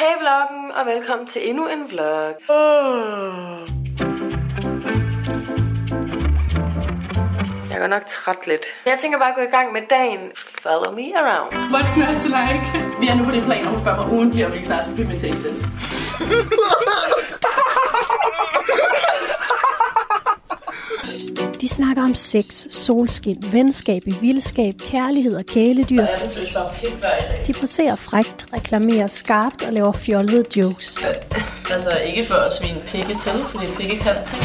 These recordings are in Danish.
Hej vloggen, og velkommen til endnu en vlog. Oh. Jeg er nok træt lidt. Jeg tænker bare at gå i gang med dagen. Follow me around. What's not to like? Vi er nu på det plan, og hun spørger mig ugentligt, om vi ikke snart skal filme Tastes. snakker om sex, solskin, venskab, vildskab, kærlighed og kæledyr. I. De poserer frægt, reklamerer skarpt og laver fjollede jokes. Altså ikke for at svine pikke til, fordi pikke kan ting.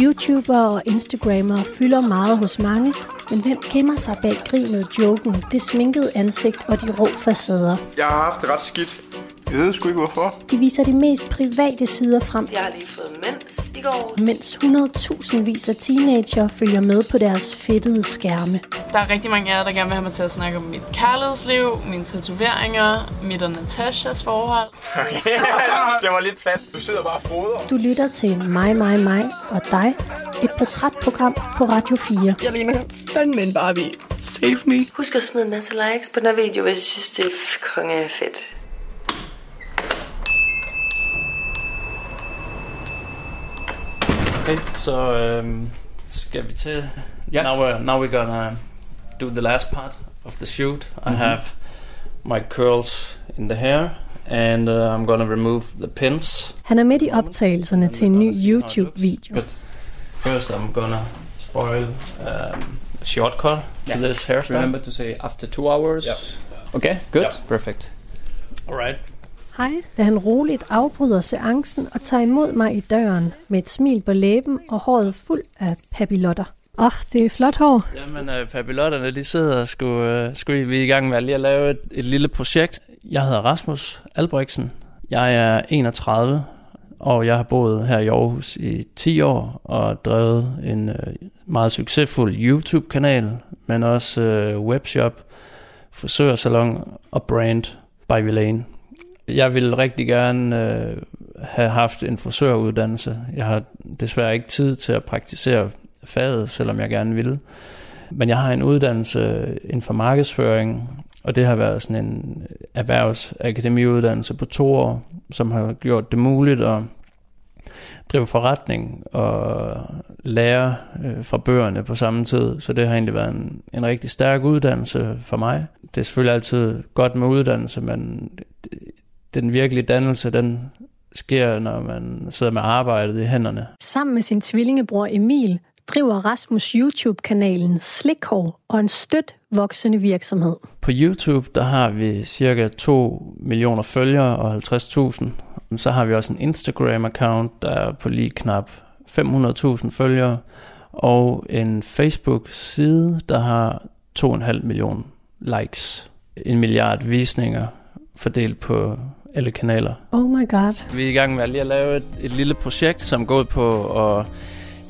YouTubere og Instagrammere fylder meget hos mange, men hvem gemmer sig bag grinet, joken, det sminkede ansigt og de rå facader? Jeg har haft det ret skidt. Jeg ved sgu ikke hvorfor. De viser de mest private sider frem, Jeg har lige fået i går. Mens 100.000 af teenager følger med på deres fedtede skærme. Der er rigtig mange af jer, der gerne vil have mig til at snakke om mit kærlighedsliv, mine tatoveringer, mit og Natashas forhold. det var lidt plat. Du sidder bare og froder. Du lytter til Mig, mig, mig og dig, et portrætprogram på Radio 4. Jeg ligner fandme en Barbie. Save me. Husk at smide en masse likes på den her video, hvis I synes, det er konge fedt. Okay, så øhm, skal vi til... Ja. Now, we're, now we're gonna do the last part of the shoot. I Mhm. have my curls in the hair, and uh, I'm gonna remove the pins. Han er midt i optagelserne til en ny YouTube-video. But first I'm gonna spoil um, a shortcut to this hairstyle. Remember to say after two hours. Yep. Okay, good. Yep. Perfect. Alright. Hej, da han roligt afbryder seancen og tager imod mig i døren med et smil på læben og håret fuld af papillotter. Åh, oh, det er flot hår. Jamen, øh, papillotterne, de sidder og skulle, øh, skulle vi i gang med lige at lave et, et lille projekt. Jeg hedder Rasmus Albrechtsen. Jeg er 31, og jeg har boet her i Aarhus i 10 år og drevet en øh, meget succesfuld YouTube-kanal, men også øh, webshop, frisørsalon og brand by Villain. Jeg ville rigtig gerne øh, have haft en frisøruddannelse. Jeg har desværre ikke tid til at praktisere faget, selvom jeg gerne ville. Men jeg har en uddannelse inden for markedsføring, og det har været sådan en erhvervsakademiuddannelse på to år, som har gjort det muligt at drive forretning og lære øh, fra bøgerne på samme tid. Så det har egentlig været en, en rigtig stærk uddannelse for mig. Det er selvfølgelig altid godt med uddannelse, men den virkelige dannelse, den sker, når man sidder med arbejdet i hænderne. Sammen med sin tvillingebror Emil driver Rasmus YouTube-kanalen Slikhår og en støt voksende virksomhed. På YouTube, der har vi cirka 2 millioner følgere og 50.000. Så har vi også en Instagram-account, der er på lige knap 500.000 følgere. Og en Facebook-side, der har 2,5 millioner likes. En milliard visninger fordelt på alle kanaler. Oh my god. Vi er i gang med at lige at lave et, et lille projekt, som går ud på at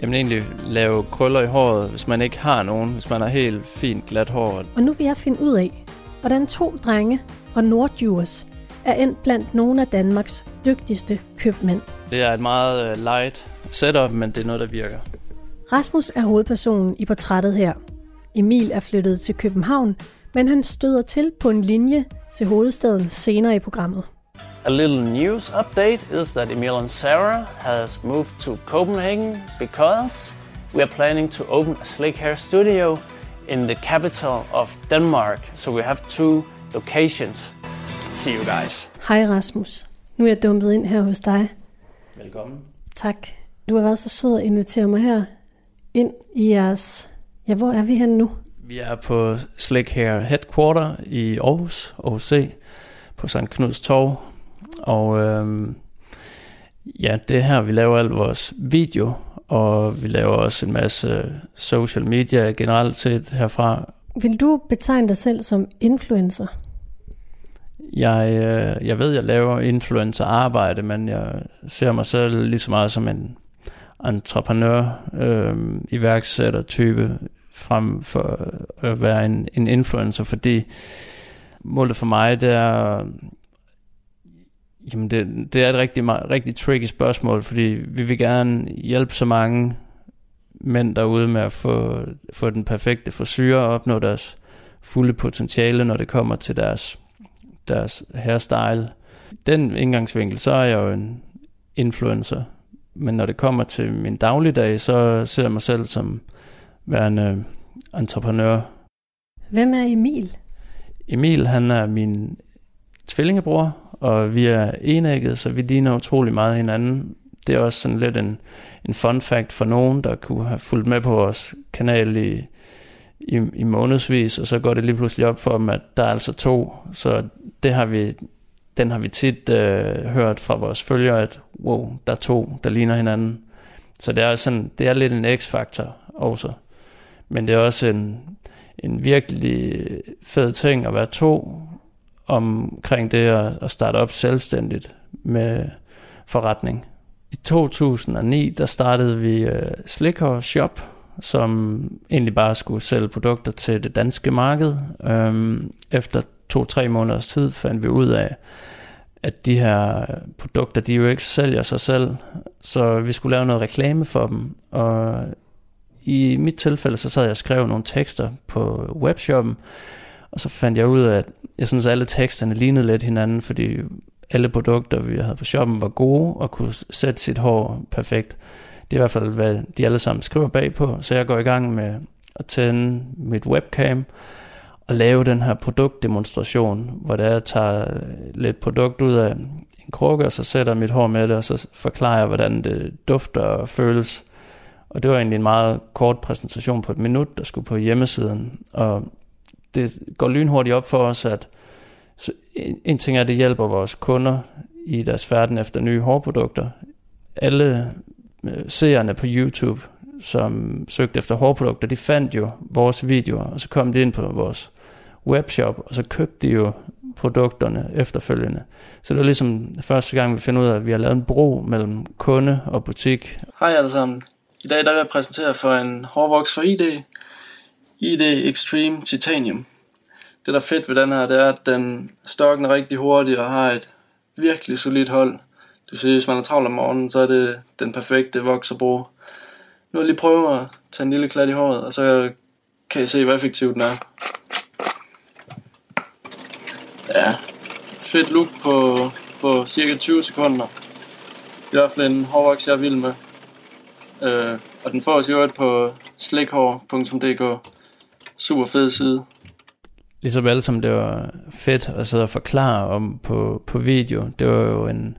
jamen egentlig lave krøller i håret, hvis man ikke har nogen. Hvis man har helt fint glat hår. Og nu vil jeg finde ud af, hvordan to drenge fra Nordjurs er endt blandt nogle af Danmarks dygtigste købmænd. Det er et meget uh, light setup, men det er noget, der virker. Rasmus er hovedpersonen i portrættet her. Emil er flyttet til København, men han støder til på en linje til hovedstaden senere i programmet. A little news update is that Emil and Sarah has moved to Copenhagen because we are planning to open a slick hair studio in the capital of Denmark. So we have two locations. See you guys. Hej Rasmus. Nu er jeg dumpet ind her hos dig. Velkommen. Tak. Du har været så sød at invitere mig her ind i jeres... Ja, hvor er vi henne nu? Vi er på Slick Hair Headquarter i Aarhus, Aarhus C, på St. Knuds Torv. Og øhm, ja, det er her, vi laver al vores video, og vi laver også en masse social media generelt set herfra. Vil du betegne dig selv som influencer? Jeg, øh, jeg ved, jeg laver influencer-arbejde, men jeg ser mig selv lige så meget som en entreprenør, øh, iværksætter-type, frem for at være en, en influencer, fordi målet for mig, det er, jamen det, det er et rigtig, rigtig tricky spørgsmål, fordi vi vil gerne hjælpe så mange mænd derude med at få, få den perfekte frisyr og opnå deres fulde potentiale, når det kommer til deres, deres hairstyle. Den indgangsvinkel, så er jeg jo en influencer. Men når det kommer til min dagligdag, så ser jeg mig selv som værende entreprenør. Hvem er Emil? Emil, han er min tvillingebror, og vi er enægget, så vi ligner utrolig meget hinanden. Det er også sådan lidt en, en fun fact for nogen, der kunne have fulgt med på vores kanal i, i, i månedsvis, og så går det lige pludselig op for dem, at der er altså to. Så det har vi, den har vi tit øh, hørt fra vores følgere, at wow, der er to, der ligner hinanden. Så det er, sådan, det er lidt en x-faktor også. Men det er også en, en virkelig fed ting at være to omkring det at, at starte op selvstændigt med forretning. I 2009 der startede vi øh, uh, Slicker Shop, som egentlig bare skulle sælge produkter til det danske marked. Um, efter to-tre måneders tid fandt vi ud af, at de her øh, produkter, de jo ikke sælger sig selv, så vi skulle lave noget reklame for dem. Og i mit tilfælde, så sad jeg og skrev nogle tekster på webshoppen, og så fandt jeg ud af, at jeg synes, at alle teksterne lignede lidt hinanden, fordi alle produkter, vi havde på shoppen, var gode og kunne sætte sit hår perfekt. Det er i hvert fald, hvad de alle sammen skriver bagpå, så jeg går i gang med at tænde mit webcam og lave den her produktdemonstration, hvor der jeg tager øh, lidt produkt ud af en krukke, og så sætter mit hår med det, og så forklarer jeg, hvordan det dufter og føles. Og det var egentlig en meget kort præsentation på et minut, der skulle på hjemmesiden. Og det går lynhurtigt op for os, at så en, en ting er, at det hjælper vores kunder i deres færden efter nye hårprodukter. Alle øh, seerne på YouTube, som søgte efter hårprodukter, de fandt jo vores videoer, og så kom de ind på vores webshop, og så købte de jo produkterne efterfølgende. Så det var ligesom første gang, vi finder ud af, at vi har lavet en bro mellem kunde og butik. Hej alle sammen. I dag der vil jeg præsentere for en hårvoks for ID, ID Extreme Titanium. Det der er fedt ved den her, det er, at den stokken rigtig hurtig og har et virkelig solidt hold. Du vil sige, hvis man er travl om morgenen, så er det den perfekte voks at bruge. Nu vil jeg lige prøve at tage en lille klat i håret, og så kan I se, hvor effektiv den er. Ja, fedt look på, på cirka 20 sekunder. Det er i hvert fald en hårvoks, jeg er vild med. Øh, og den får os i øvrigt på slikhår.dk. Super fed side. Ligesom alle som det var fedt at sidde og forklare om på, på video. Det var jo en,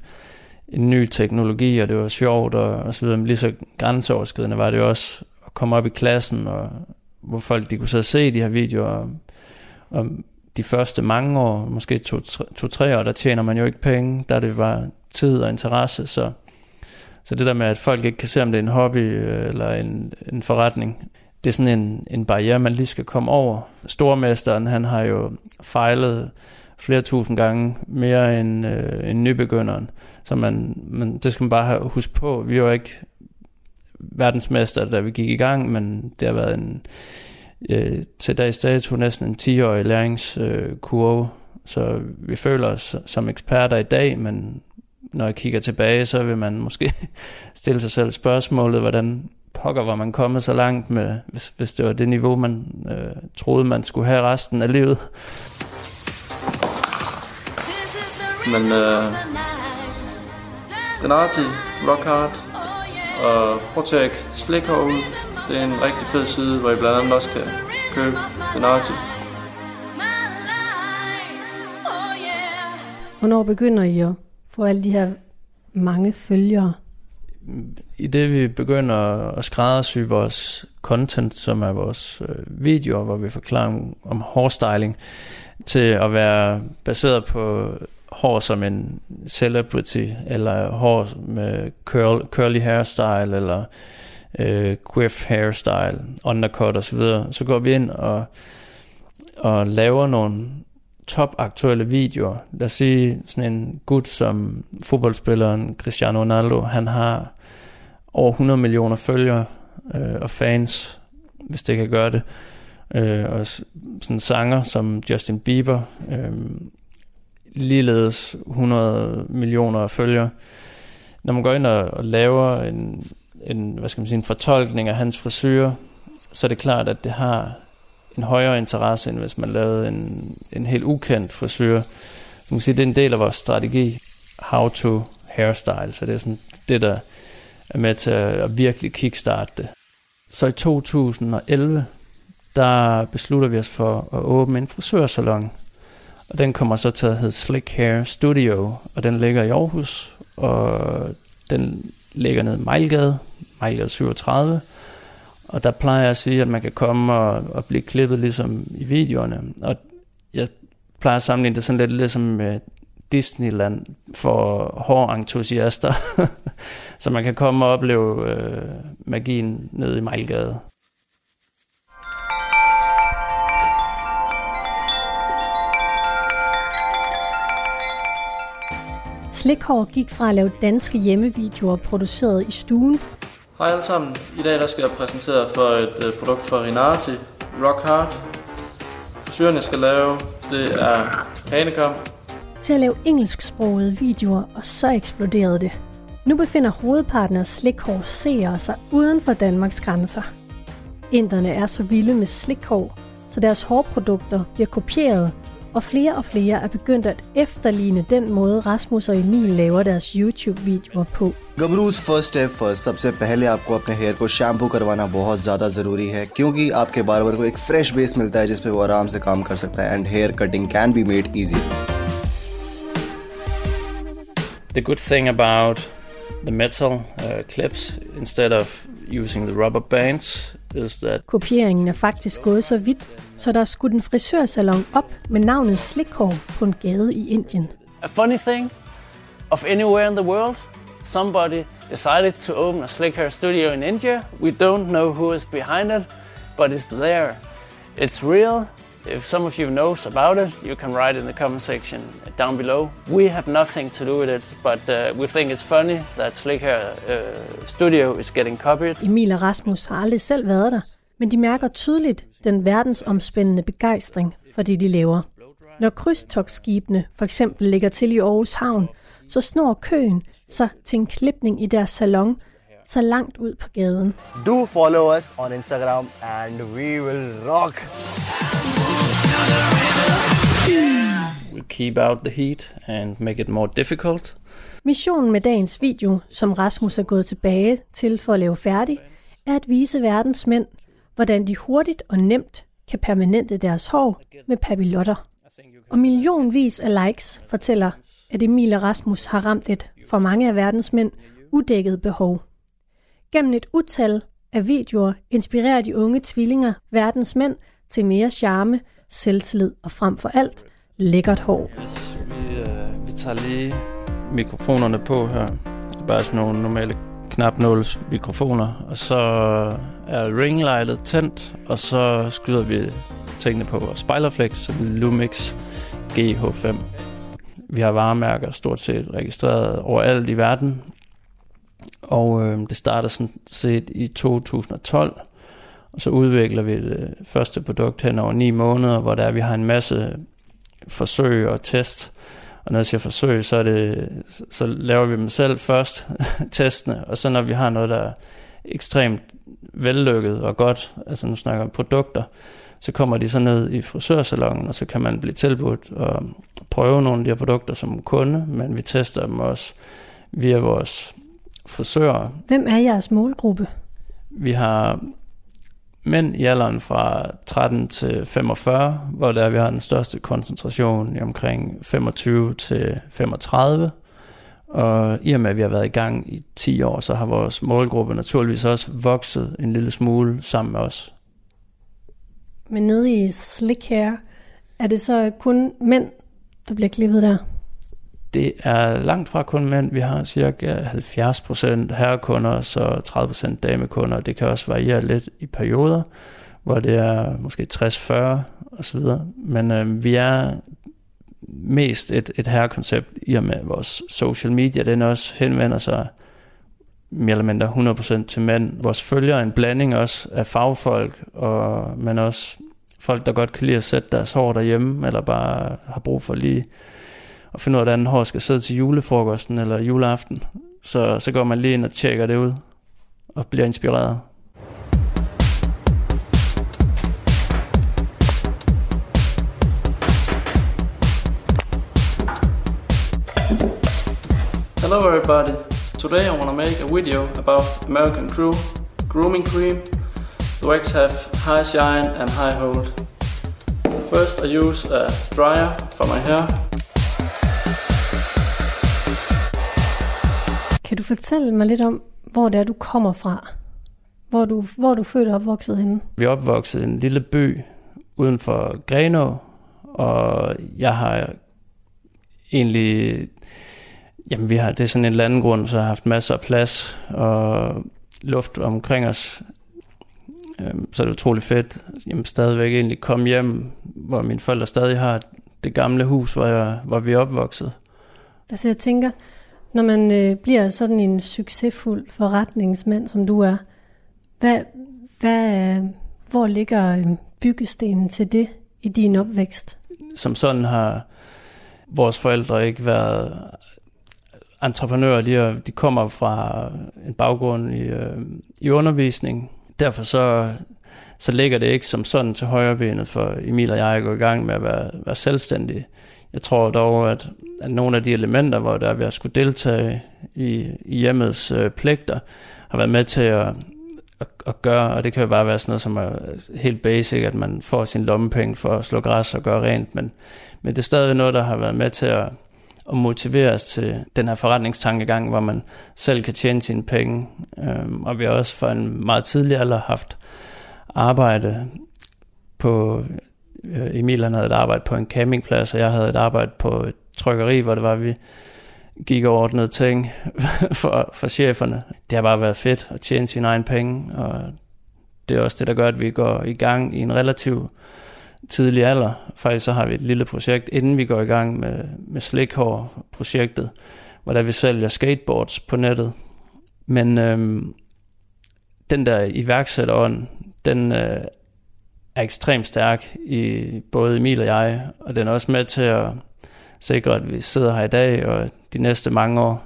en ny teknologi, og det var sjovt og, og så videre. Men lige så grænseoverskridende var det jo også at komme op i klassen, og hvor folk de kunne så se de her videoer. Og, og de første mange år, måske to-tre to, to, år, der tjener man jo ikke penge. Der er det bare tid og interesse, så så det der med, at folk ikke kan se, om det er en hobby øh, eller en, en forretning, det er sådan en, en barriere, man lige skal komme over. Stormesteren, han har jo fejlet flere tusind gange mere end, øh, end nybegynderen. Så man, man, det skal man bare have huske på. Vi var ikke verdensmester, da vi gik i gang, men det har været en, øh, til dags dato næsten en 10-årig læringskurve. Øh, så vi føler os som eksperter i dag, men når jeg kigger tilbage, så vil man måske stille sig selv spørgsmålet, hvordan pokker var man kommet så langt med, hvis, hvis det var det niveau, man øh, troede, man skulle have resten af livet. Men øh, Granati, Rock Hard og Protec Slick ud. Det er en rigtig fed side, hvor I blandt andet også kan købe Granati. Hvornår begynder I at få alle de her mange følgere? I det vi begynder at skræddersy vores content, som er vores øh, videoer, hvor vi forklarer om, om hårstyling, til at være baseret på hår som en celebrity, eller hår med curl, curly hairstyle, eller øh, quiff hairstyle, undercut osv., så, så går vi ind og, og laver nogle top aktuelle videoer. Lad os sige sådan en gut som fodboldspilleren Cristiano Ronaldo, han har over 100 millioner følgere øh, og fans, hvis det kan gøre det. Øh, og sådan sanger som Justin Bieber, øh, ligeledes 100 millioner følgere. Når man går ind og, og laver en, en, hvad skal man sige, en fortolkning af hans frisyrer, så er det klart, at det har en højere interesse, end hvis man lavede en, en helt ukendt frisør. man sige, det er en del af vores strategi, how to hairstyle, så det er sådan det, der er med til at virkelig kickstarte det. Så i 2011, der beslutter vi os for at åbne en frisørsalon, og den kommer så til at hedde Slick Hair Studio, og den ligger i Aarhus, og den ligger nede i Mejlgade, Mejlgade 37, og der plejer jeg at sige, at man kan komme og, og blive klippet ligesom i videoerne. Og jeg plejer at sammenligne det sådan lidt ligesom med Disneyland for hårde entusiaster. så man kan komme og opleve øh, magien nede i Mejlgade. Slikhår gik fra at lave danske hjemmevideoer produceret i stuen Hej alle sammen. I dag der skal jeg præsentere for et uh, produkt fra Rinati, Rock Hard. Skal lave, det er hanekam Til at lave engelsksprogede videoer, og så eksploderede det. Nu befinder hovedparten af slikhår seere sig uden for Danmarks grænser. Inderne er så vilde med slikhår, så deres hårprodukter bliver kopieret og flere og flere er begyndt at efterligne den måde Rasmus og Emil laver deres YouTube-videoer på. गबरूज first step first सबसे पहले आपको अपने हेयर को शैम्पू करवाना बहुत ज़्यादा ज़रूरी है क्योंकि आपके बार्बर को एक फ्रेश बेस मिलता है जिस पे वो आराम से काम कर सकता है and hair cutting can be made easy The good thing about the metal uh, clips instead of using the rubber bands is that Kopieringen er faktisk gået så vidt, så der er skudt en frisørsalon op med navnet Slikhår på en gade i Indien. A funny thing of anywhere in the world, somebody decided to open a slick hair studio in India. We don't know who is behind it, but it's there. It's real. If some of you knows about it, you can write in the comment section down below. We have nothing to do with it, but uh, we think it's funny that Slick Hair uh, Studio is getting copied. Emil og Rasmus har aldrig selv været der, men de mærker tydeligt den verdensomspændende begejstring for det, de laver. Når krydstogsskibene for eksempel ligger til i Aarhus Havn, så snor køen sig til en klipning i deres salon, så langt ud på gaden. Do follow us on Instagram and we will rock! We keep out the heat and make it more difficult. Missionen med dagens video, som Rasmus er gået tilbage til for at lave færdig, er at vise verdens mænd, hvordan de hurtigt og nemt kan permanente deres hår med papillotter. Og millionvis af likes fortæller, at Emil og Rasmus har ramt et, for mange af verdens mænd, udækket behov. Gennem et utal af videoer inspirerer de unge tvillinger verdens mænd til mere charme, selvtillid og frem for alt lækkert hår. Yes, vi, øh, vi tager lige mikrofonerne på her. Det er bare sådan nogle normale knapnåls mikrofoner. Og så er ringlightet tændt, og så skyder vi tingene på vores Spejlerflex, Lumix GH5. Vi har varemærker stort set registreret overalt i verden. Og øh, det starter sådan set i 2012. Og så udvikler vi det første produkt hen over ni måneder, hvor der vi har en masse forsøg og test. Og når jeg siger forsøg, så, er det, så laver vi dem selv først, testene. Og så når vi har noget, der er ekstremt vellykket og godt, altså nu snakker vi produkter, så kommer de så ned i frisørsalongen, og så kan man blive tilbudt og prøve nogle af de her produkter som kunde, men vi tester dem også via vores frisører. Hvem er jeres målgruppe? Vi har mænd i alderen fra 13 til 45, hvor der vi har den største koncentration i omkring 25 til 35. Og i og med, at vi har været i gang i 10 år, så har vores målgruppe naturligvis også vokset en lille smule sammen med os. Men nede i slick her, er det så kun mænd, der bliver klippet der? Det er langt fra kun mænd. Vi har cirka 70% herrekunder og så 30% damekunder. Det kan også variere lidt i perioder, hvor det er måske 60-40 osv. Men øh, vi er mest et, et herrekoncept i og med vores social media. Den også henvender sig mere eller mindre 100% til mænd. Vores følger er en blanding også af fagfolk, og, men også folk, der godt kan lide at sætte deres hår derhjemme, eller bare har brug for lige at finde ud af, hvordan hår skal sidde til julefrokosten eller juleaften. Så, så går man lige ind og tjekker det ud, og bliver inspireret. Hello everybody. Today I want to make a video about American Crew grooming cream. The wax have high shine and high hold. First I use a dryer for my hair. Kan du fortælle mig lidt om, hvor det er, du kommer fra? Hvor du, hvor du er født og opvokset henne? Vi er opvokset i en lille by uden for Grenå, og jeg har egentlig... Jamen, vi har, det er sådan en landgrund, så jeg har haft masser af plads og luft omkring os. Øhm, så er det utrolig fedt. Jamen, stadigvæk egentlig komme hjem, hvor mine forældre stadig har det gamle hus, hvor, jeg, hvor vi er opvokset. Altså jeg tænker, når man øh, bliver sådan en succesfuld forretningsmand, som du er, hvad, hvad, øh, hvor ligger øh, byggestenen til det i din opvækst? Som sådan har vores forældre ikke været entreprenører. De, er, de kommer fra en baggrund i, øh, i undervisning. Derfor så, så ligger det ikke som sådan til højrebenet for Emil og jeg at gå i gang med at være, være selvstændige. Jeg tror dog, at, at nogle af de elementer, hvor der vi har skulle deltage i, i hjemmets øh, pligter, har været med til at, at, at gøre, og det kan jo bare være sådan noget, som er helt basic, at man får sin lommepenge for at slå græs og gøre rent, men, men det er stadig noget, der har været med til at, at motivere os til den her forretningstankegang, hvor man selv kan tjene sine penge. Øhm, og vi har også for en meget tidlig alder haft arbejde på, Øh, Emil han havde et arbejde på en campingplads, og jeg havde et arbejde på et trykkeri, hvor det var, vi gik og ordnede ting for, for cheferne. Det har bare været fedt at tjene sine egne penge, og det er også det, der gør, at vi går i gang i en relativ tidlig alder. Faktisk så har vi et lille projekt, inden vi går i gang med, med Slikhår-projektet, hvor der vi sælger skateboards på nettet. Men øhm, den der iværksætterånd, den øh, er ekstremt stærk i både Emil og jeg, og den er også med til at sikre, at vi sidder her i dag og de næste mange år,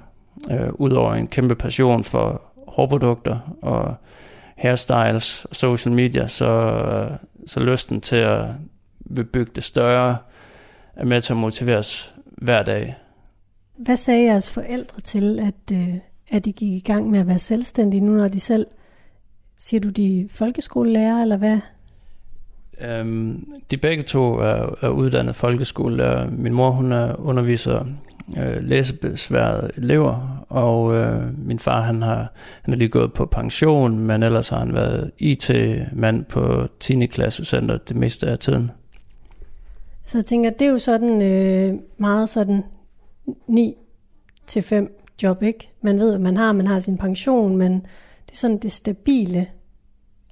øh, ud over en kæmpe passion for hårprodukter og hairstyles og social media, så, så lysten til at vil bygge det større er med til at motivere os hver dag. Hvad sagde jeres forældre til, at, øh, at de gik i gang med at være selvstændige, nu når de selv, siger du, de folkeskolelærer, eller hvad? Øhm, de begge to er, er uddannet folkeskolelærer. Min mor, hun er underviser øh, læsebesværede elever, og øh, min far, han har, han er lige gået på pension, men ellers har han været IT-mand på 10. klassecenter det meste af tiden. Så jeg tænker, det er jo sådan øh, meget sådan 9 til 5 job, ikke? Man ved, hvad man har, man har sin pension, men det er sådan det stabile,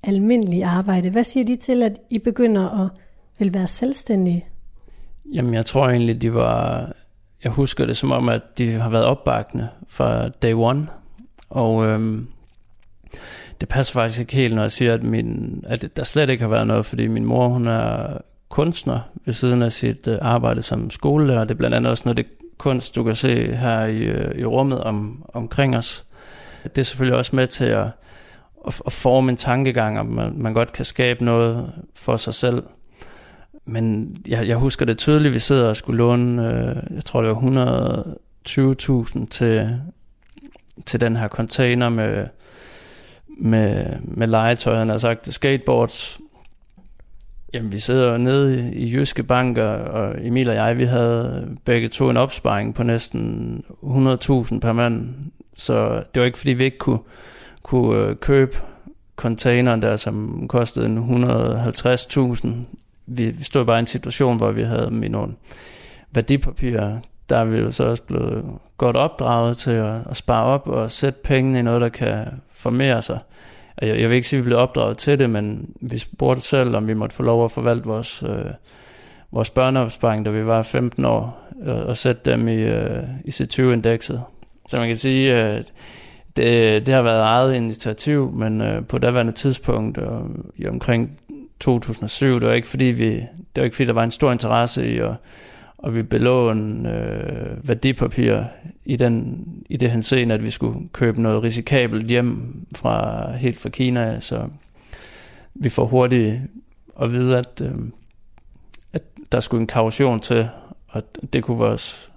almindelige arbejde. Hvad siger de til, at I begynder at vil være selvstændige? Jamen, jeg tror egentlig, de var... Jeg husker det som om, at de har været opbakende fra day one. Og øhm, det passer faktisk ikke helt, når jeg siger, at, min, at der slet ikke har været noget, fordi min mor, hun er kunstner ved siden af sit øh, arbejde som skolelærer. Det er blandt andet også noget det kunst, du kan se her i, øh, i rummet om, omkring os. Det er selvfølgelig også med til at, at, at forme en tankegang, og man, man godt kan skabe noget for sig selv. Men jeg, jeg husker det tydeligt, vi sidder og skulle låne, øh, jeg tror det var 120.000 til, til den her container med, med, med legetøj, han har sagt, skateboards, Jamen, vi sidder nede i Jyske Bank, og Emil og jeg, vi havde begge to en opsparing på næsten 100.000 per mand. Så det var ikke, fordi vi ikke kunne, kunne øh, købe containeren der, som kostede 150.000. Vi, vi stod bare i en situation, hvor vi havde med nogle værdipapirer. Der er vi jo så også blevet godt opdraget til at, at spare op og sætte pengene i noget, der kan formere sig jeg, jeg vil ikke sige, at vi blev opdraget til det, men vi spurgte selv, om vi måtte få lov at forvalte vores, øh, vores børneopsparing, da vi var 15 år, og, og sætte dem i, øh, i C20-indekset. Så man kan sige, at øh, det, det har været eget initiativ, men øh, på daværende tidspunkt, øh, i omkring 2007, det var ikke fordi, vi, det var ikke fordi, der var en stor interesse i at og vi belåne øh, værdipapir i, den, i det henseende, at vi skulle købe noget risikabelt hjem fra helt fra Kina, så vi får hurtigt at vide, at, øh, at der skulle en kaution til, og det kunne vores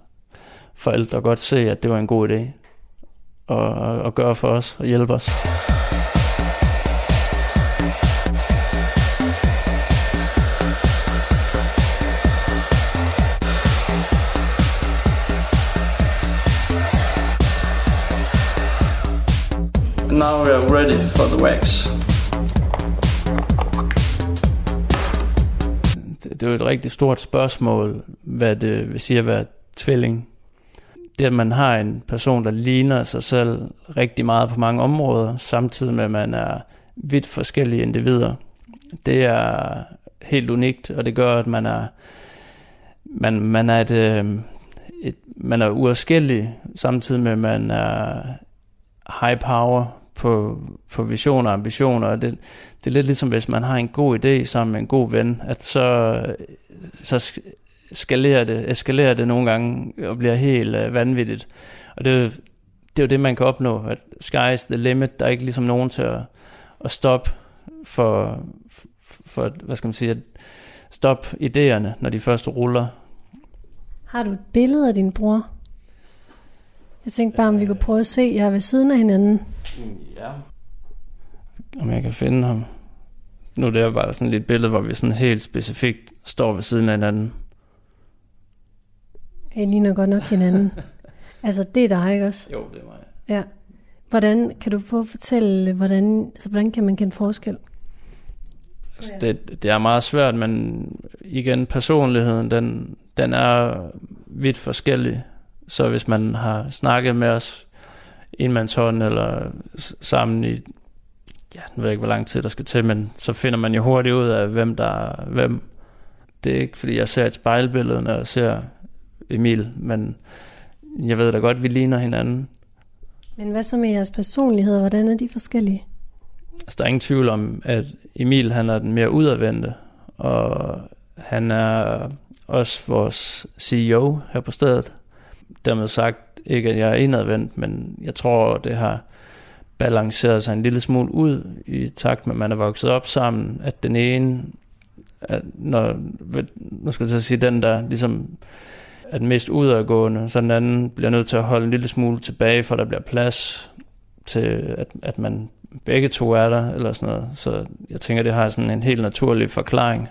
forældre godt se, at det var en god idé og, og gøre for os og hjælpe os. Now we are ready for the wax. Det er jo et rigtig stort spørgsmål, hvad det vil sige at være tvilling. Det, at man har en person, der ligner sig selv rigtig meget på mange områder, samtidig med, at man er vidt forskellige individer, det er helt unikt, og det gør, at man er, man, man er et, øh, et, man er uafskillig, samtidig med, at man er high power på, på visioner og ambitioner. Og det, det er lidt ligesom, hvis man har en god idé sammen med en god ven, at så, så skalerer det, eskalerer det nogle gange og bliver helt uh, vanvittigt. Og det, det er jo det, man kan opnå, at sky is the limit. Der er ikke ligesom nogen til at, at stoppe for, for, hvad skal man sige, at stoppe idéerne, når de først ruller. Har du et billede af din bror? Jeg tænkte bare, om vi kunne prøve at se jer ved siden af hinanden. Ja. Om jeg kan finde ham. Nu er det bare sådan et billede, hvor vi sådan helt specifikt står ved siden af hinanden. Jeg ligner godt nok hinanden. altså, det er dig, ikke også? Jo, det er mig. Ja. Hvordan, kan du få fortælle, hvordan, altså, hvordan kan man kende forskel? Altså, det, det er meget svært, men igen, personligheden, den, den er vidt forskellig. Så hvis man har snakket med os enmandshånd eller sammen i, ja, jeg ved ikke, hvor lang tid der skal til, men så finder man jo hurtigt ud af, hvem der er hvem. Det er ikke, fordi jeg ser et spejlbillede, når jeg ser Emil, men jeg ved da godt, vi ligner hinanden. Men hvad så med jeres personligheder? Hvordan er de forskellige? Altså, der er ingen tvivl om, at Emil han er den mere udadvendte, og han er også vores CEO her på stedet. Dermed sagt ikke, at jeg er indadvendt, men jeg tror, det har balanceret sig en lille smule ud i takt med, at man er vokset op sammen, at den ene, at når, nu skal jeg sige, den der ligesom er den mest udadgående, så den anden bliver nødt til at holde en lille smule tilbage, for der bliver plads til, at, at man begge to er der, eller sådan noget. Så jeg tænker, det har sådan en helt naturlig forklaring.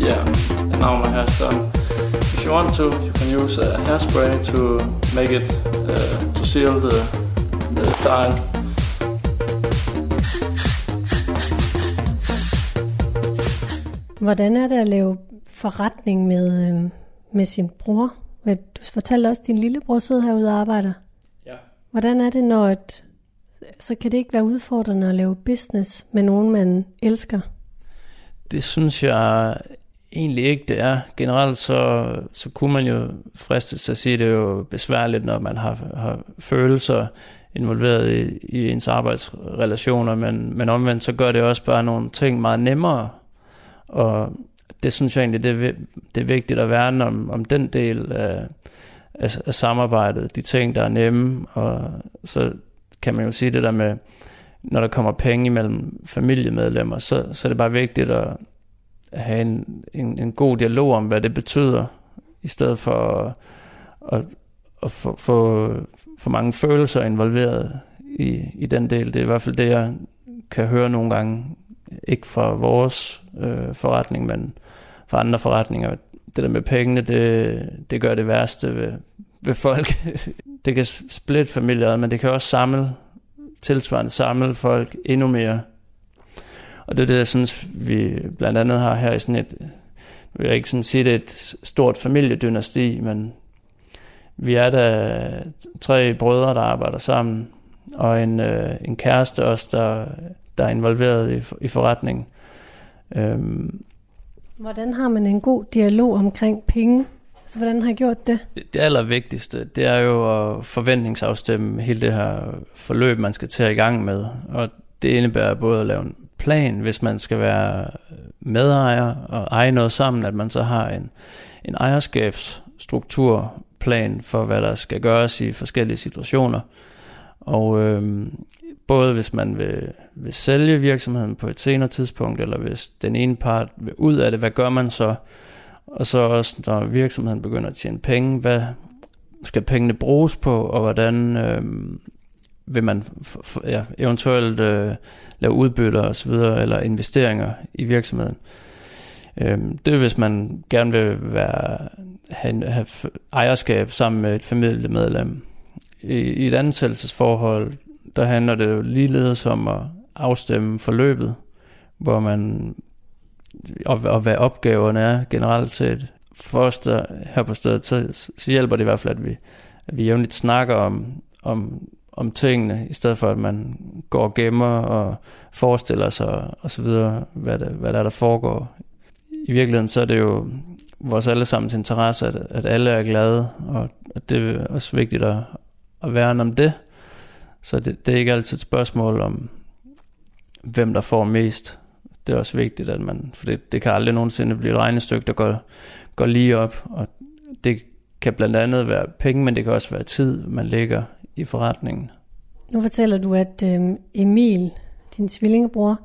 Yeah, and now my hair's done. If you want to, you can use a hairspray to make it, uh, to seal the, the style. Hvordan er det at lave forretning med, øh, med sin bror? Du fortalte også, at din lillebror sidder herude og arbejder. Ja. Hvordan er det, når et, så kan det ikke være udfordrende at lave business med nogen, man elsker? Det synes jeg egentlig ikke, det er. Generelt så, så kunne man jo fristes at sige, at det er jo besværligt, når man har, har følelser involveret i, i ens arbejdsrelationer, men, men omvendt så gør det også bare nogle ting meget nemmere. Og det synes jeg egentlig, det er, det er vigtigt at værne om, om den del af, af, af samarbejdet, de ting, der er nemme, og så kan man jo sige det der med, når der kommer penge imellem familiemedlemmer, så, så er det bare vigtigt at, at have en, en, en god dialog om, hvad det betyder, i stedet for at, at, at få, få for mange følelser involveret i, i den del. Det er i hvert fald det, jeg kan høre nogle gange, ikke fra vores øh, forretning, men fra andre forretninger. Det der med pengene, det, det gør det værste ved, ved folk. det kan splitte familier, men det kan også samle, tilsvarende samle folk endnu mere. Og det er det, jeg synes, vi blandt andet har her i sådan et, jeg vil ikke sådan sige, det er et stort familiedynasti, men vi er der tre brødre, der arbejder sammen, og en, øh, en kæreste også, der, der er involveret i, i forretningen. Øhm, Hvordan har man en god dialog omkring penge? Altså, hvordan har I gjort det? Det, det allervigtigste, det er jo at forventningsafstemme hele det her forløb, man skal til i gang med. Og det indebærer både at lave en plan, hvis man skal være medejer og eje noget sammen, at man så har en, en ejerskabsstrukturplan for, hvad der skal gøres i forskellige situationer. Og øh, både hvis man vil, vil sælge virksomheden på et senere tidspunkt, eller hvis den ene part vil ud af det, hvad gør man så? Og så også, når virksomheden begynder at tjene penge, hvad, skal pengene bruges på, og hvordan øh, vil man f- f- ja, eventuelt øh, lave udbytter osv., eller investeringer i virksomheden. Øh, det er, hvis man gerne vil være, have, have ejerskab sammen med et familiemedlem. I, i et ansættelsesforhold, der handler det jo ligeledes om at afstemme forløbet, hvor man og, og hvad opgaverne er generelt set. For os der her på stedet, så, så hjælper det i hvert fald, at vi, at vi jævnligt snakker om, om, om tingene, i stedet for at man går og gemmer og forestiller sig og så videre, hvad, det, hvad der er, der foregår. I virkeligheden så er det jo vores allesammens interesse, at, at alle er glade, og at det er også vigtigt at, at værne om det. Så det, det er ikke altid et spørgsmål om, hvem der får mest. Det er også vigtigt, at man, for det, det kan aldrig nogensinde blive et regnestykke, der går, går lige op, og det kan blandt andet være penge, men det kan også være tid, man lægger i forretningen. Nu fortæller du, at øhm, Emil, din tvillingebror,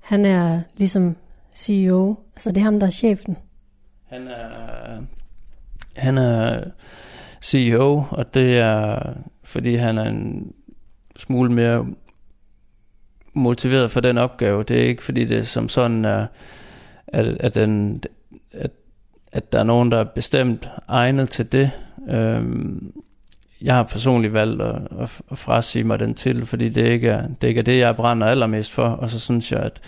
han er ligesom CEO. Altså det er ham, der er chefen. Han er, han er CEO, og det er, fordi han er en smule mere motiveret for den opgave. Det er ikke, fordi det som sådan er, at, at, den, at, at der er nogen, der er bestemt egnet til det. Øhm, jeg har personligt valgt at, at, at frasige mig den til, fordi det ikke, er, det ikke er det, jeg brænder allermest for. Og så synes jeg, at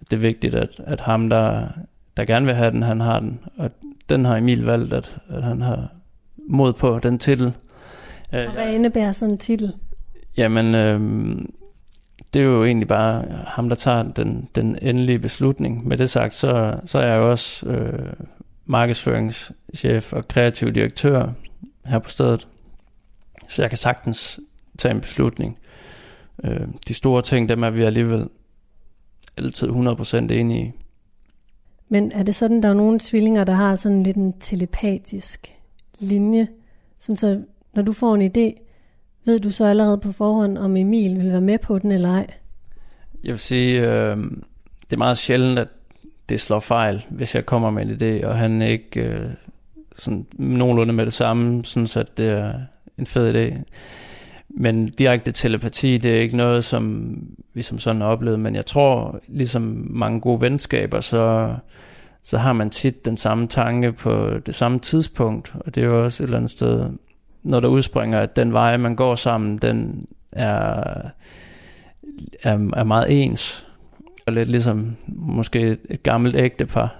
det er vigtigt, at, at ham, der, der gerne vil have den, han har den. Og den har Emil valgt, at, at han har mod på den titel. Øh, Og hvad indebærer sådan en titel? Jamen, øh, det er jo egentlig bare ham, der tager den, den endelige beslutning. Med det sagt, så, så er jeg jo også øh, markedsføringschef og kreativ direktør her på stedet. Så jeg kan sagtens tage en beslutning. Øh, de store ting, dem er vi alligevel altid 100% enige i. Men er det sådan, der er nogle tvillinger, der har sådan lidt en telepatisk linje? Sådan så når du får en idé, ved du så allerede på forhånd, om Emil vil være med på den eller ej? Jeg vil sige, øh, det er meget sjældent, at det slår fejl, hvis jeg kommer med en idé, og han ikke øh, sådan nogenlunde med det samme, synes at det er en fed idé. Men direkte telepati, det er ikke noget, som vi som sådan har oplevet, men jeg tror, ligesom mange gode venskaber, så, så har man tit den samme tanke på det samme tidspunkt, og det er jo også et eller andet sted, når der udspringer, at den vej, man går sammen, den er, er, er meget ens, og lidt ligesom måske et, et gammelt ægtepar.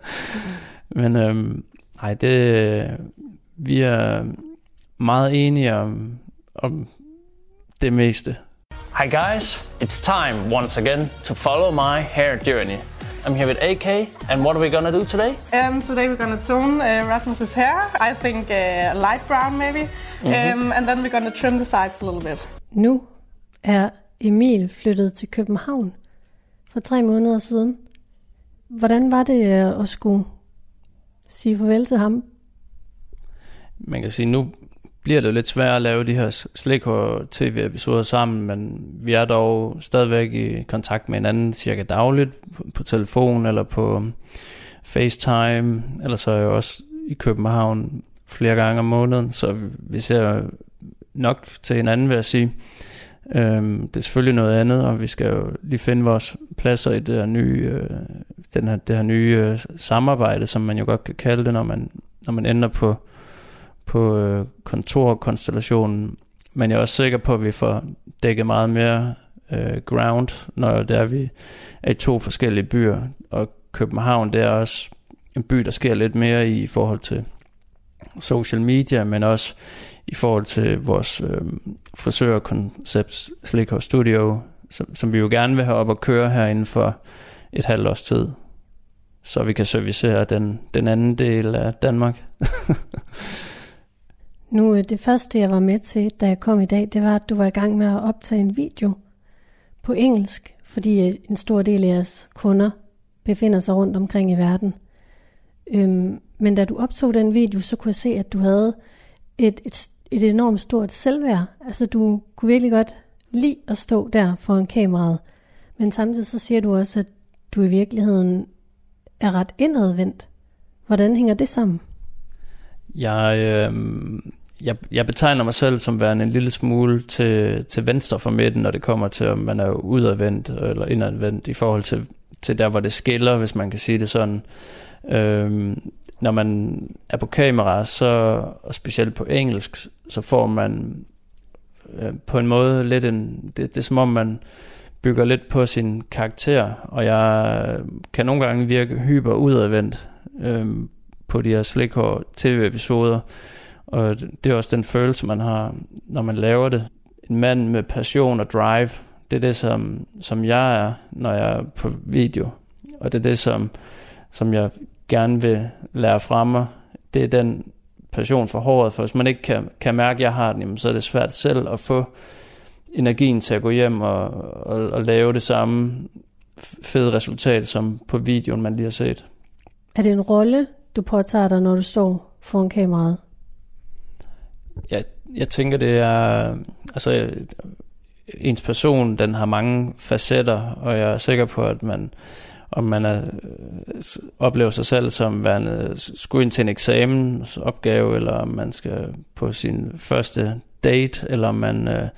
men øhm, ej, det, vi er meget enige om, om det meste. Hi guys, it's time once again to follow my hair journey. I'm here with AK, and what are we gonna do today? Um, today we're gonna tone uh, Rasmus's hair. I think uh, light brown maybe. Mhm. Um, and then we're gonna trim the sides a little bit. Nu er Emil flyttet til København for tre måneder siden. Hvordan var det øh, at skulle sige farvel til ham? Man kan sige, nu bliver det jo lidt svært at lave de her slikhår tv-episoder sammen, men vi er dog stadigvæk i kontakt med hinanden cirka dagligt på, telefon eller på FaceTime, eller så er jeg også i København flere gange om måneden, så vi ser nok til hinanden, vil jeg sige. Øhm, det er selvfølgelig noget andet, og vi skal jo lige finde vores pladser i det her nye, øh, den her, det her nye øh, samarbejde, som man jo godt kan kalde det, når man, når man ender på på øh, kontorkonstellationen, men jeg er også sikker på, at vi får dækket meget mere øh, ground, når det er, vi er i to forskellige byer, og København, det er også en by, der sker lidt mere i, i forhold til social media, men også i forhold til vores øh, frisørkoncept Slick Studio, som, som vi jo gerne vil have op og køre her inden for et halvt års tid, så vi kan servicere den, den anden del af Danmark. Nu, øh, det første, jeg var med til, da jeg kom i dag, det var, at du var i gang med at optage en video på engelsk, fordi øh, en stor del af jeres kunder befinder sig rundt omkring i verden. Øhm, men da du optog den video, så kunne jeg se, at du havde et, et, et enormt stort selvværd. Altså, du kunne virkelig godt lide at stå der foran kameraet. Men samtidig så siger du også, at du i virkeligheden er ret indadvendt. Hvordan hænger det sammen? Jeg, øh, jeg, jeg betegner mig selv som værende en lille smule til, til venstre for midten, når det kommer til, om man er udadvendt eller indadvendt i forhold til, til der, hvor det skiller, hvis man kan sige det sådan. Øhm, når man er på kamera, så, og specielt på engelsk, så får man øh, på en måde lidt en... Det, det er som om, man bygger lidt på sin karakter, og jeg kan nogle gange virke hyper udadvendt øh, på de her slikhår tv-episoder, og det er også den følelse, man har, når man laver det. En mand med passion og drive, det er det, som, som jeg er, når jeg er på video. Og det er det, som, som jeg gerne vil lære fra mig. Det er den passion for håret, for hvis man ikke kan, kan mærke, at jeg har den, så er det svært selv at få energien til at gå hjem og, og, og lave det samme fede resultat, som på videoen, man lige har set. Er det en rolle, du påtager dig, når du står foran kameraet? Jeg, jeg tænker, det er... Altså, ens person, den har mange facetter, og jeg er sikker på, at man om man er, oplever sig selv som værende skulle ind til en eksamensopgave, eller om man skal på sin første date, eller om man øh,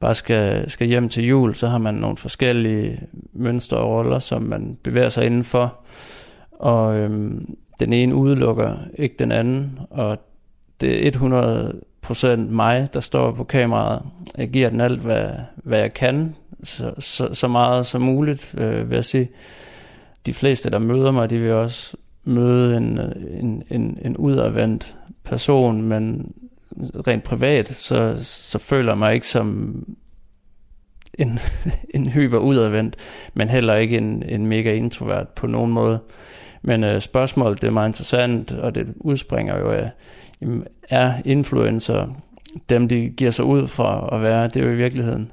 bare skal, skal hjem til jul, så har man nogle forskellige mønstre og roller, som man bevæger sig indenfor. Og øhm, den ene udelukker ikke den anden, og det er 100% mig, der står på kameraet. Jeg giver den alt, hvad, hvad jeg kan, så, så, så meget som muligt, øh, vil jeg sige de fleste, der møder mig, de vil også møde en, en, en, en udadvendt person, men rent privat, så, så føler jeg mig ikke som en, en hyper udadvendt, men heller ikke en, en mega introvert på nogen måde. Men øh, spørgsmålet, det er meget interessant, og det udspringer jo af, jamen, er influencer dem, de giver sig ud for at være, det er jo i virkeligheden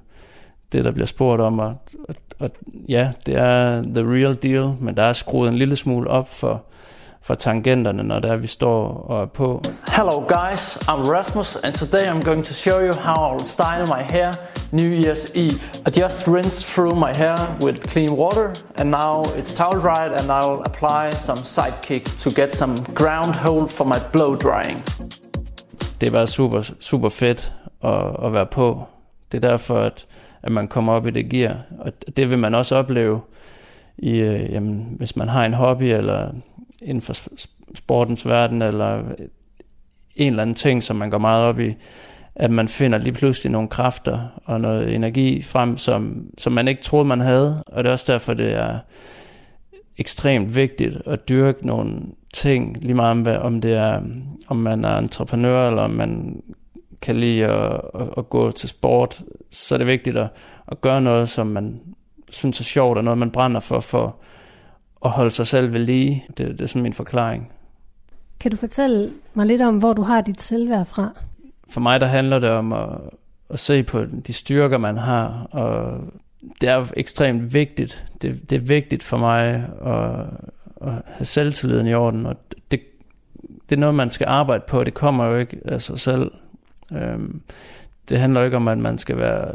det, der bliver spurgt om, og, og, og ja, det er the real deal, men der er skruet en lille smule op for, for tangenterne, når der vi står og er på. Hello guys, I'm Rasmus and today I'm going to show you how I'll style my hair New Year's Eve. I just rinsed through my hair with clean water and now it's towel dried and I'll apply some sidekick to get some ground hold for my blow drying. Det er bare super, super fedt at, at være på. Det er derfor, at at man kommer op i det gear. Og det vil man også opleve, i, øh, jamen, hvis man har en hobby, eller inden for sportens verden, eller en eller anden ting, som man går meget op i, at man finder lige pludselig nogle kræfter og noget energi frem, som, som man ikke troede, man havde. Og det er også derfor, det er ekstremt vigtigt at dyrke nogle ting, lige meget om, om det er, om man er entreprenør, eller om man kan lide at, at, at gå til sport, så er det vigtigt at, at gøre noget, som man synes er sjovt, og noget, man brænder for, for at holde sig selv ved lige. Det, det er sådan min forklaring. Kan du fortælle mig lidt om, hvor du har dit selvværd fra? For mig der handler det om at, at se på de styrker, man har, og det er ekstremt vigtigt. Det, det er vigtigt for mig at, at have selvtilliden i orden, og det, det er noget, man skal arbejde på. Det kommer jo ikke af sig selv. Øhm, det handler ikke om, at man skal være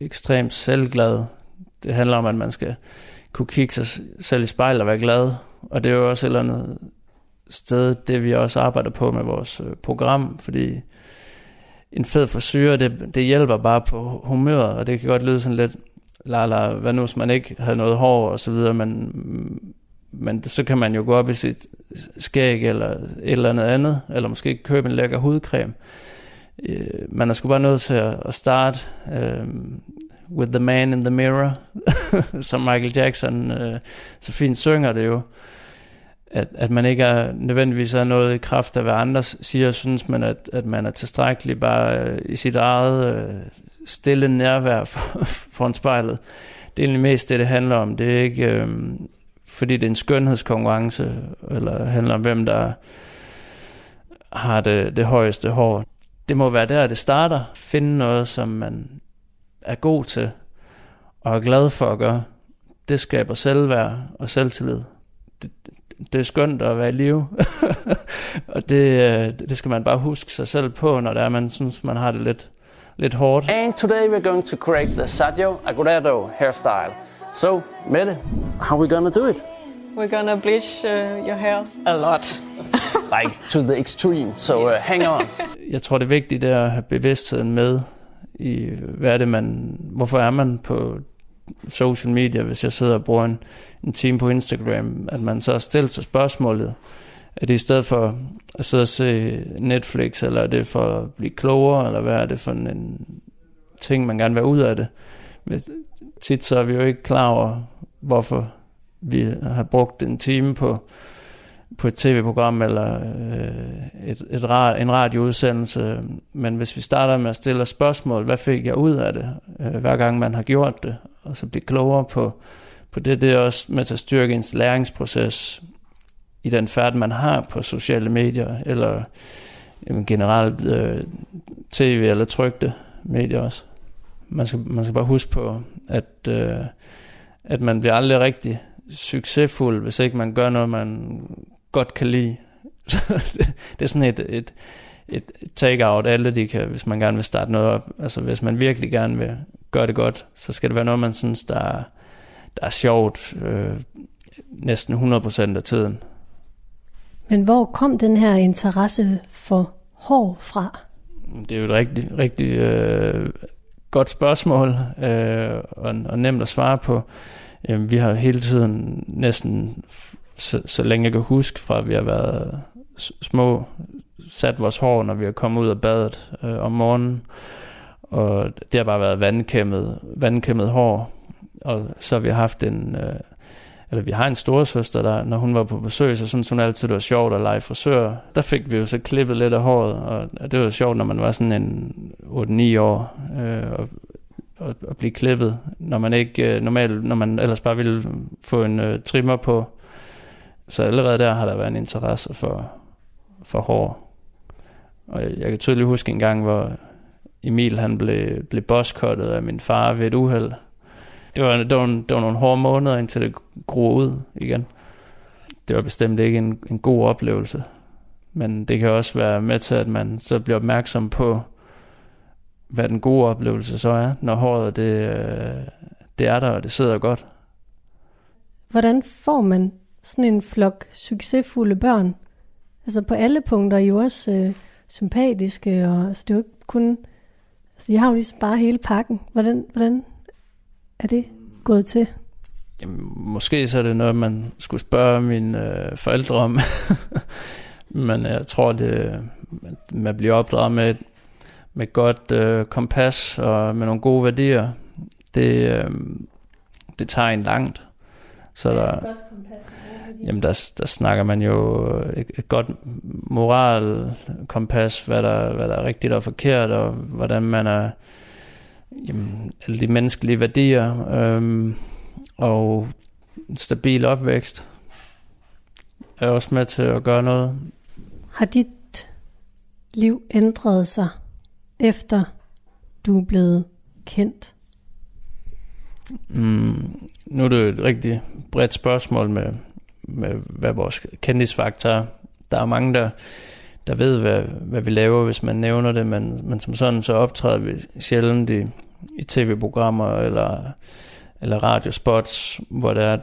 ekstremt selvglad. Det handler om, at man skal kunne kigge sig selv i spejlet og være glad. Og det er jo også et eller andet sted, det vi også arbejder på med vores øh, program, fordi en fed forsyre, det, det hjælper bare på humøret, og det kan godt lyde sådan lidt, la la, hvad nu hvis man ikke havde noget hår og så videre, men, men så kan man jo gå op i sit skæg eller et eller andet andet, eller måske købe en lækker hudcreme øh, man er sgu bare nødt til at, at starte øh, with the man in the mirror, som Michael Jackson øh, så fint synger det jo. At, at man ikke er nødvendigvis er noget i kraft af, hvad andre siger, synes man, at, at man er tilstrækkelig bare øh, i sit eget øh, stille nærvær for, foran spejlet. Det er egentlig mest det, det handler om. Det er ikke, øh, fordi det er en skønhedskonkurrence, eller handler om, hvem der har det, det højeste hår det må være der, det starter. Finde noget, som man er god til og er glad for at gøre. Det skaber selvværd og selvtillid. Det, det er skønt at være i live. og det, øh, det skal man bare huske sig selv på, når det er, man synes, man har det lidt, lidt hårdt. And today we're going to create the Sergio Aguero hairstyle. So, Mette, how are we gonna do it? We're gonna bleach uh, your hair a lot. like to the extreme, so uh, hang on. jeg tror, det er vigtigt det er at have bevidstheden med i, hvad er det man, hvorfor er man på social media, hvis jeg sidder og bruger en, en time på Instagram, at man så stiller sig spørgsmålet, er det i stedet for at sidde og se Netflix, eller er det for at blive klogere, eller hvad er det for en, en ting, man gerne vil ud af det? Hvis, tit så er vi jo ikke klar over, hvorfor vi har brugt en time på, på et tv-program eller øh, et, et rad, en radioudsendelse. Men hvis vi starter med at stille spørgsmål, hvad fik jeg ud af det, øh, hver gang man har gjort det, og så blive klogere på, på det, det er også med til at styrke ens læringsproces i den færd, man har på sociale medier, eller jamen, generelt øh, tv eller trygte medier også. Man skal, man skal bare huske på, at, øh, at man bliver aldrig rigtig succesfuld, hvis ikke man gør noget, man godt kan lide. det er sådan et, et, et take-out, alle de kan, hvis man gerne vil starte noget op. Altså hvis man virkelig gerne vil gøre det godt, så skal det være noget, man synes, der er, der er sjovt øh, næsten 100% af tiden. Men hvor kom den her interesse for hår fra? Det er jo et rigtig, rigtig øh, godt spørgsmål, øh, og, og nemt at svare på. Øh, vi har hele tiden næsten så, så længe jeg kan huske, fra at vi har været små, sat vores hår, når vi er kommet ud af badet øh, om morgenen. Og det har bare været vandkæmmet, vandkæmmet hår. Og så har vi haft en, øh, eller vi har en storesøster, der, når hun var på besøg, så synes hun altid, det var sjovt at lege frisør. Der fik vi jo så klippet lidt af håret, og det var sjovt, når man var sådan en 8-9 år, øh, og, og, og blive klippet, når man ikke øh, normalt, når man ellers bare ville få en øh, trimmer på, så allerede der har der været en interesse for, for hår. Og jeg, kan tydeligt huske en gang, hvor Emil han blev, blev boskottet af min far ved et uheld. Det var, det, var, det var nogle hårde måneder, indtil det groede ud igen. Det var bestemt ikke en, en god oplevelse. Men det kan også være med til, at man så bliver opmærksom på, hvad den gode oplevelse så er, når håret det, øh, det er der, og det sidder godt. Hvordan får man sådan en flok succesfulde børn. Altså på alle punkter er I jo også øh, sympatiske, og altså, det er jo ikke kun... Altså, jeg har jo ligesom bare hele pakken. Hvordan, hvordan er det gået til? Jamen, måske så er det noget, man skulle spørge mine øh, forældre om. Men jeg tror, det man bliver opdraget med, med godt øh, kompas og med nogle gode værdier. Det, øh, det tager en langt. Så der, godt kompas. Jamen, der, der snakker man jo et, et godt moralkompas, hvad der, hvad der er rigtigt og forkert, og hvordan man er, jamen, alle de menneskelige værdier, øhm, og en stabil opvækst er også med til at gøre noget. Har dit liv ændret sig, efter du er blevet kendt? Mm, nu er det et rigtig bredt spørgsmål med, med hvad vores kendisfaktor er. Der er mange, der, der ved, hvad, hvad vi laver, hvis man nævner det, men, men som sådan, så optræder vi sjældent i, i tv-programmer eller, eller radiospots, hvor det er, at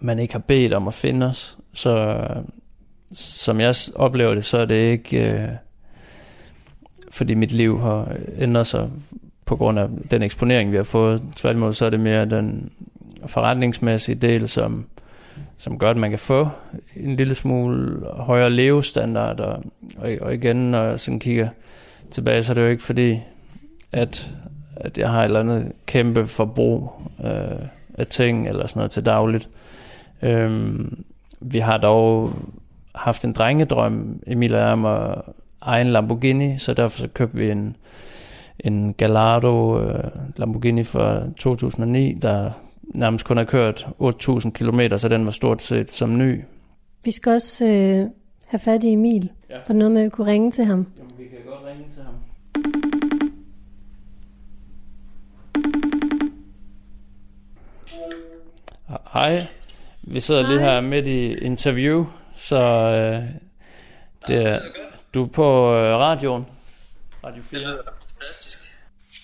man ikke har bedt om at finde os. Så som jeg oplever det, så er det ikke, øh, fordi mit liv har ændret sig på grund af den eksponering, vi har fået. Tværtimod så er det mere den forretningsmæssige del, som, som gør, at man kan få en lille smule højere levestandard. Og, og, og igen, når jeg sådan kigger tilbage, så er det jo ikke fordi, at, at jeg har et eller andet kæmpe forbrug øh, af ting eller sådan noget til dagligt. Øhm, vi har dog haft en drengedrøm, Emil og om at egen Lamborghini, så derfor så købte vi en, en Gallardo øh, Lamborghini fra 2009, der nærmest kun har kørt 8.000 km, så den var stort set som ny. Vi skal også øh, have fat i Emil. Ja. Der er noget med, at vi kunne ringe til ham. Jamen, vi kan godt ringe til ham. Hej. Vi sidder Hej. lige her midt i interview, så øh, det er, du er på øh, radioen. Radio 4.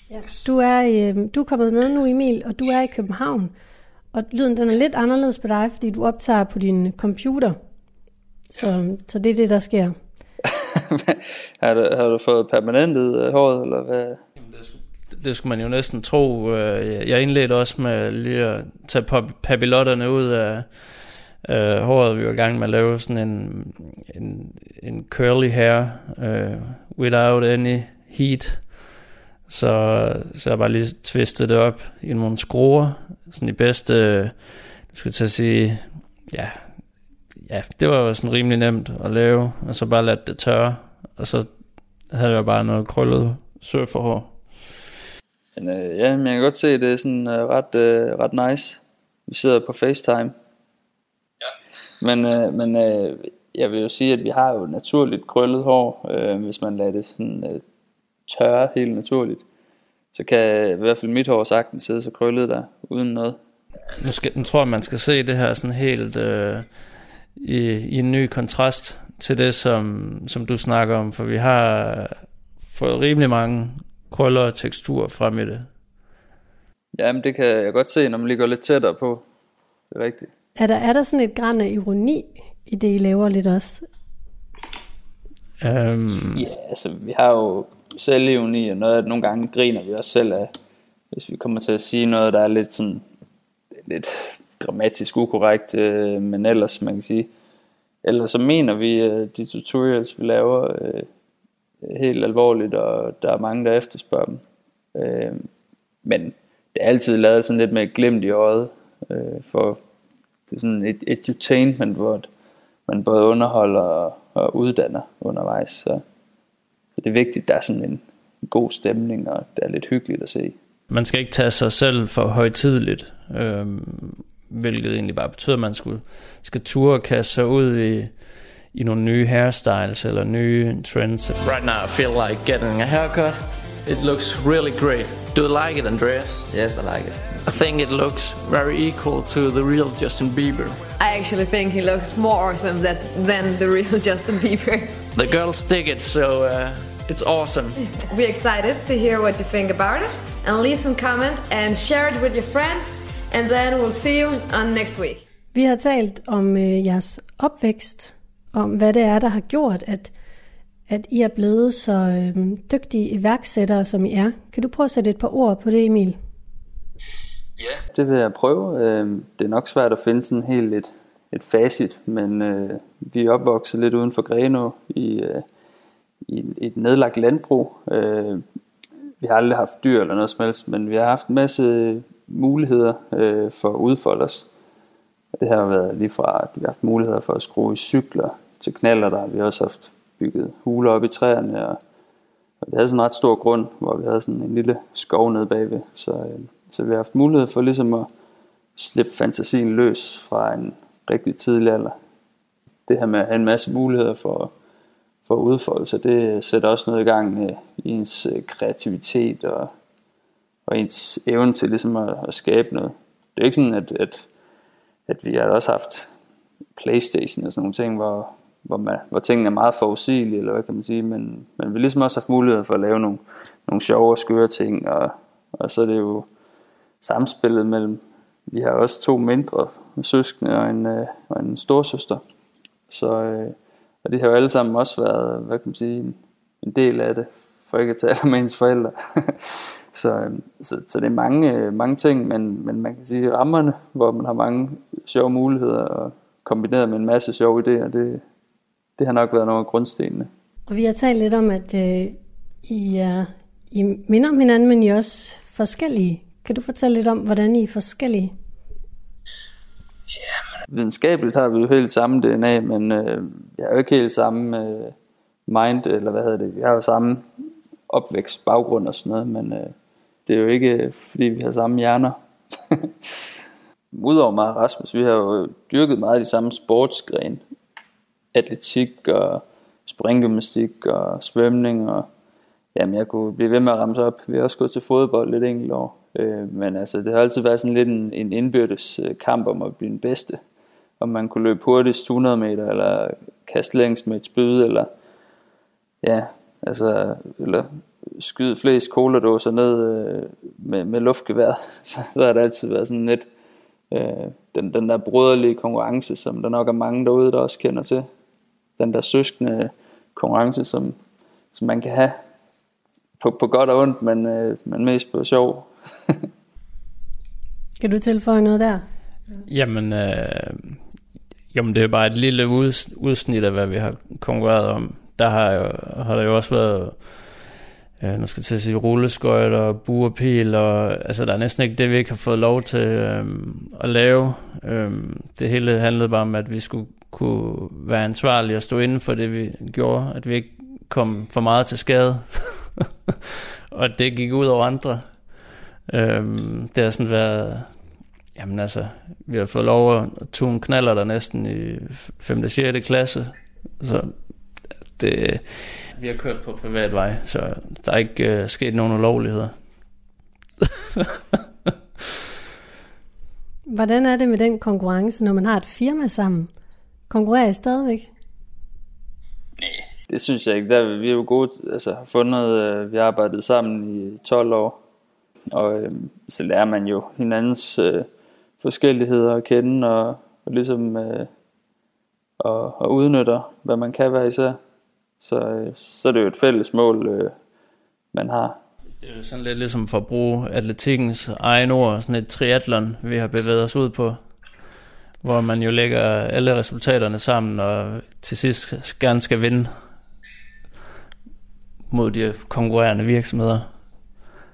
Det. Ja. Du, er, øh, du er kommet med nu, Emil, og du er i København. Og lyden den er lidt anderledes på dig, fordi du optager på din computer. Så, ja. så det er det, der sker. har, du, har du fået permanentet øh, håret, eller hvad? Det skulle man jo næsten tro. Øh, Jeg indledte også med lige at tage pap- papillotterne ud af øh, håret. Vi var i gang med at lave sådan en, en, en curly hair uh, without any heat. Så, så jeg bare lige twistet det op i nogle skruer. Sådan i bedste, øh, jeg skulle til at sige, ja, ja, det var jo sådan rimelig nemt at lave. Og så bare lade det tørre. Og så havde jeg bare noget krøllet surferhår. Men øh, ja, men jeg kan godt se, at det er sådan øh, ret, øh, ret nice. Vi sidder på FaceTime. Ja. Men, øh, men øh, jeg vil jo sige, at vi har jo naturligt krøllet hår, øh, hvis man lader det sådan øh, tørre helt naturligt. Så kan i hvert fald mit hår sagtens sidde så krøllet der, uden noget. Nu, skal, nu tror jeg, man skal se det her sådan helt øh, i, i en ny kontrast til det, som, som du snakker om, for vi har fået rimelig mange krøller og teksturer frem i det. Jamen det kan jeg godt se, når man lige går lidt tættere på. Det er rigtigt. Er der, er der sådan et græn af ironi i det, I laver lidt også? Um, Ja, altså vi har jo selvironi, og noget at nogle gange griner vi også selv af, hvis vi kommer til at sige noget, der er lidt sådan, lidt grammatisk ukorrekt, øh, men ellers man kan sige, ellers så mener vi øh, de tutorials, vi laver, øh, helt alvorligt, og der er mange, der efterspørger dem. Øh, men det er altid lavet sådan lidt med et glimt i øjet, øh, for det er sådan et edutainment, hvor man både underholder og, og uddanner undervejs. Så, så det er vigtigt, at der er sådan en, god stemning, og det er lidt hyggeligt at se. man skal ikke tage sig selv for højtidligt, øhm, hvilket egentlig bare betyder, at man skulle, skal ture og kaste sig ud i, i nogle nye hairstyles eller nye trends. Right now I feel like getting a haircut. It looks really great. Do you like it, Andreas? Yes, I like it. I think it looks very equal to the real Justin Bieber. I actually think he looks more awesome that, than the real Justin Bieber. The girls dig it, so uh, it's awesome. We're excited to hear what you think about it and leave some comment and share it with your friends and then we'll see you on next week. Vi har talt om øh, jeres opvækst, om hvad det er, der har gjort, at, at I er blevet så øh, dygtige iværksættere, som I er. Kan du prøve at sætte et par ord på det, Emil? Det vil jeg prøve. Øh, Det er nok svært at finde sådan helt et, et facit, men øh, vi er opvokset lidt uden for Grenå i, øh, i et- nedlagt landbrug. Øh, vi har aldrig haft dyr eller noget som helst, men vi har haft en masse muligheder øh, for at udfolde os. Og det har været lige fra, at vi har haft muligheder for at skrue i cykler til knaller, der vi har også haft bygget huler op i træerne, og, og vi havde sådan en ret stor grund, hvor vi havde sådan en lille skov nede bagved, så, øh, så vi har haft mulighed for ligesom at slippe fantasien løs fra en rigtig tidlig alder. Det her med at have en masse muligheder for, for at for udfoldelse. det sætter også noget i gang i ens øh, kreativitet og, og ens evne til ligesom at, at skabe noget. Det er ikke sådan, at, at, at vi har også haft Playstation og sådan nogle ting, hvor, hvor, man, hvor tingene er meget forudsigelige, eller hvad kan man sige, men, men vi har ligesom også haft mulighed for at lave nogle, nogle sjove og skøre ting, og, og så er det jo samspillet mellem, vi har også to mindre søskende og en, øh, og en storsøster, så øh, og det har jo alle sammen også været, hvad kan man sige, en, en del af det, for ikke at tale med ens forældre. så, øh, så, så det er mange, øh, mange ting, men, men man kan sige rammerne, hvor man har mange sjove muligheder og kombineret med en masse sjove idéer, det, det har nok været nogle af grundstenene. Og vi har talt lidt om, at øh, I, er, I minder om hinanden, men I er også forskellige. Kan du fortælle lidt om, hvordan I er forskellige? Videnskabeligt har vi jo helt samme DNA, men øh, jeg har jo ikke helt samme øh, mind, eller hvad hedder det, vi har jo samme opvækst, baggrund og sådan noget, men øh, det er jo ikke øh, fordi vi har samme hjerner. Udover mig og Rasmus, vi har jo dyrket meget af de samme sportsgren. Atletik og springgymnastik og svømning og jamen jeg kunne blive ved med at ramse op. Vi har også gået til fodbold lidt enkelt år. Øh, men altså det har altid været sådan lidt en, en indbyrdes øh, kamp om at blive den bedste. Om man kunne løbe hurtigst 100 meter, eller kaste længst med et spyd, eller ja, altså, eller skyde flest coladåser ned øh, med, med luftgevær. Så, så har det altid været sådan lidt øh, den, den der broderlige konkurrence, som der nok er mange derude, der også kender til. Den der søskende konkurrence, som, som man kan have på, på godt og ondt, men, øh, men mest på sjov. Kan du tilføje noget der? Jamen, øh, jamen det er bare et lille udsnit af, hvad vi har konkurreret om. Der har, jo, har der jo også været, øh, nu skal jeg til at sige, rulleskøjt og buerpil, og altså der er næsten ikke det, vi ikke har fået lov til øh, at lave. Øh, det hele handlede bare om, at vi skulle kunne være ansvarlige og stå inden for det, vi gjorde, at vi ikke kom for meget til skade, og det gik ud over andre. Øhm, det har sådan været, jamen altså, vi har fået lov at tune knaller der næsten i 5. og 6. klasse, så det, vi har kørt på privat vej, så der er ikke øh, sket nogen ulovligheder. Hvordan er det med den konkurrence, når man har et firma sammen? Konkurrerer I stadigvæk? Det synes jeg ikke. Der, vi er jo gode, altså har fundet, øh, vi har arbejdet sammen i 12 år, og øh, så lærer man jo hinandens øh, forskelligheder at kende, og, og ligesom øh, og, og udnytter, hvad man kan være især. Så, øh, så er det jo et fælles mål, øh, man har. Det er jo sådan lidt ligesom for at bruge atletikkens egen ord, sådan et triathlon, vi har bevæget os ud på, hvor man jo lægger alle resultaterne sammen, og til sidst gerne skal vinde mod de konkurrerende virksomheder.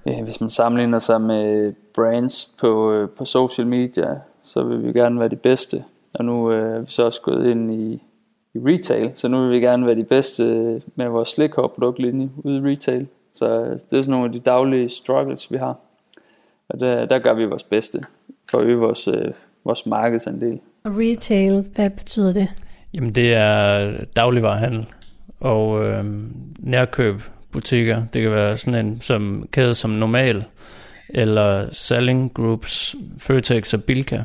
Ja, hvis man sammenligner sig med brands på, øh, på social media, så vil vi gerne være de bedste. Og nu øh, er vi så også gået ind i, i retail, så nu vil vi gerne være de bedste med vores slikhår produktlinje ude i retail. Så øh, det er sådan nogle af de daglige struggles, vi har. Og der, der gør vi vores bedste for at øge vores, øh, vores markedsandel. Og retail, hvad betyder det? Jamen det er dagligvarerhandel og øh, nærkøb butikker. Det kan være sådan en som kæde som Normal, eller Selling Groups, Føtex og Bilka,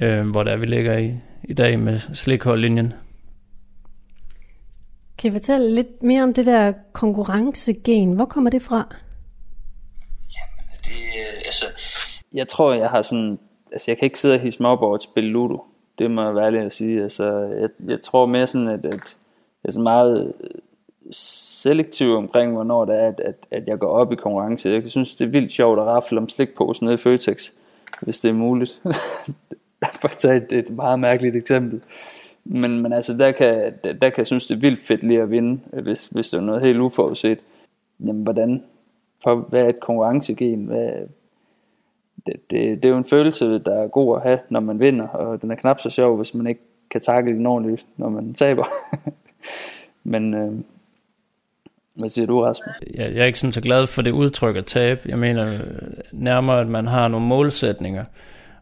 øh, hvor der vi ligger i, i dag med slikholdlinjen. Kan I fortælle lidt mere om det der konkurrencegen? Hvor kommer det fra? Det, øh, altså, jeg tror, jeg har sådan... Altså, jeg kan ikke sidde og hisse mig op over at spille Ludo. Det må jeg være ærlig at sige. Altså, jeg, jeg tror mere sådan, at, at jeg er sådan meget selektiv omkring, hvornår det er, at, at, at jeg går op i konkurrence. Jeg synes, det er vildt sjovt at rafle om slikposen nede i Føtex, hvis det er muligt. For at tage et, et meget mærkeligt eksempel. Men, men altså, der kan, der, der kan jeg synes, det er vildt fedt lige at vinde, hvis, hvis det er noget helt uforudset. Jamen, hvordan? For, hvad er et konkurrencegen? Hvad, det, det, det er jo en følelse, der er god at have, når man vinder, og den er knap så sjov, hvis man ikke kan takle den ordentligt, når man taber. Men øh, hvad siger du, Rasmus? Jeg, jeg er ikke sådan så glad for det udtryk at tabe. Jeg mener øh, nærmere, at man har nogle målsætninger,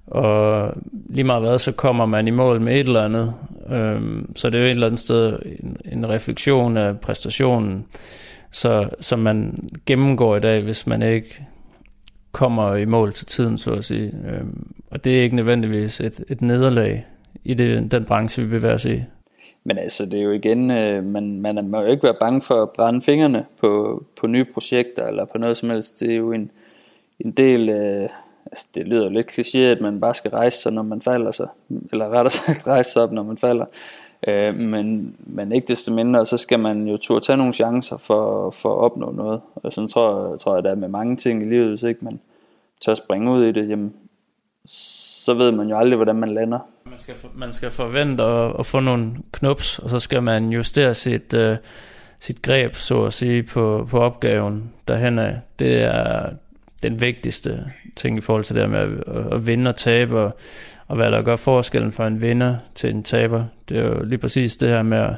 og lige meget hvad, så kommer man i mål med et eller andet. Øhm, så det er jo et eller andet sted en, en refleksion af præstationen, så, som man gennemgår i dag, hvis man ikke kommer i mål til tiden, så at sige. Øhm, og det er ikke nødvendigvis et, et nederlag i det, den branche, vi bevæger os i. Men altså, det er jo igen, øh, man, man må jo ikke være bange for at brænde fingrene på, på nye projekter eller på noget som helst. Det er jo en, en del, øh, altså det lyder lidt kliché, at man bare skal rejse sig, når man falder sig, eller rettere sagt rejse sig op, når man falder. Øh, men, men ikke desto mindre, så skal man jo turde tage nogle chancer for, for at opnå noget. Og sådan tror, tror jeg, der er med mange ting i livet, hvis ikke man tør springe ud i det, jamen, så ved man jo aldrig, hvordan man lander. Man skal, for, man skal forvente at, at få nogle knups, og så skal man justere sit, uh, sit greb, så at sige, på, på opgaven derhen af. Det er den vigtigste ting i forhold til det med at, at vinde og tabe, og, og hvad der gør forskellen fra en vinder til en taber. Det er jo lige præcis det her med at,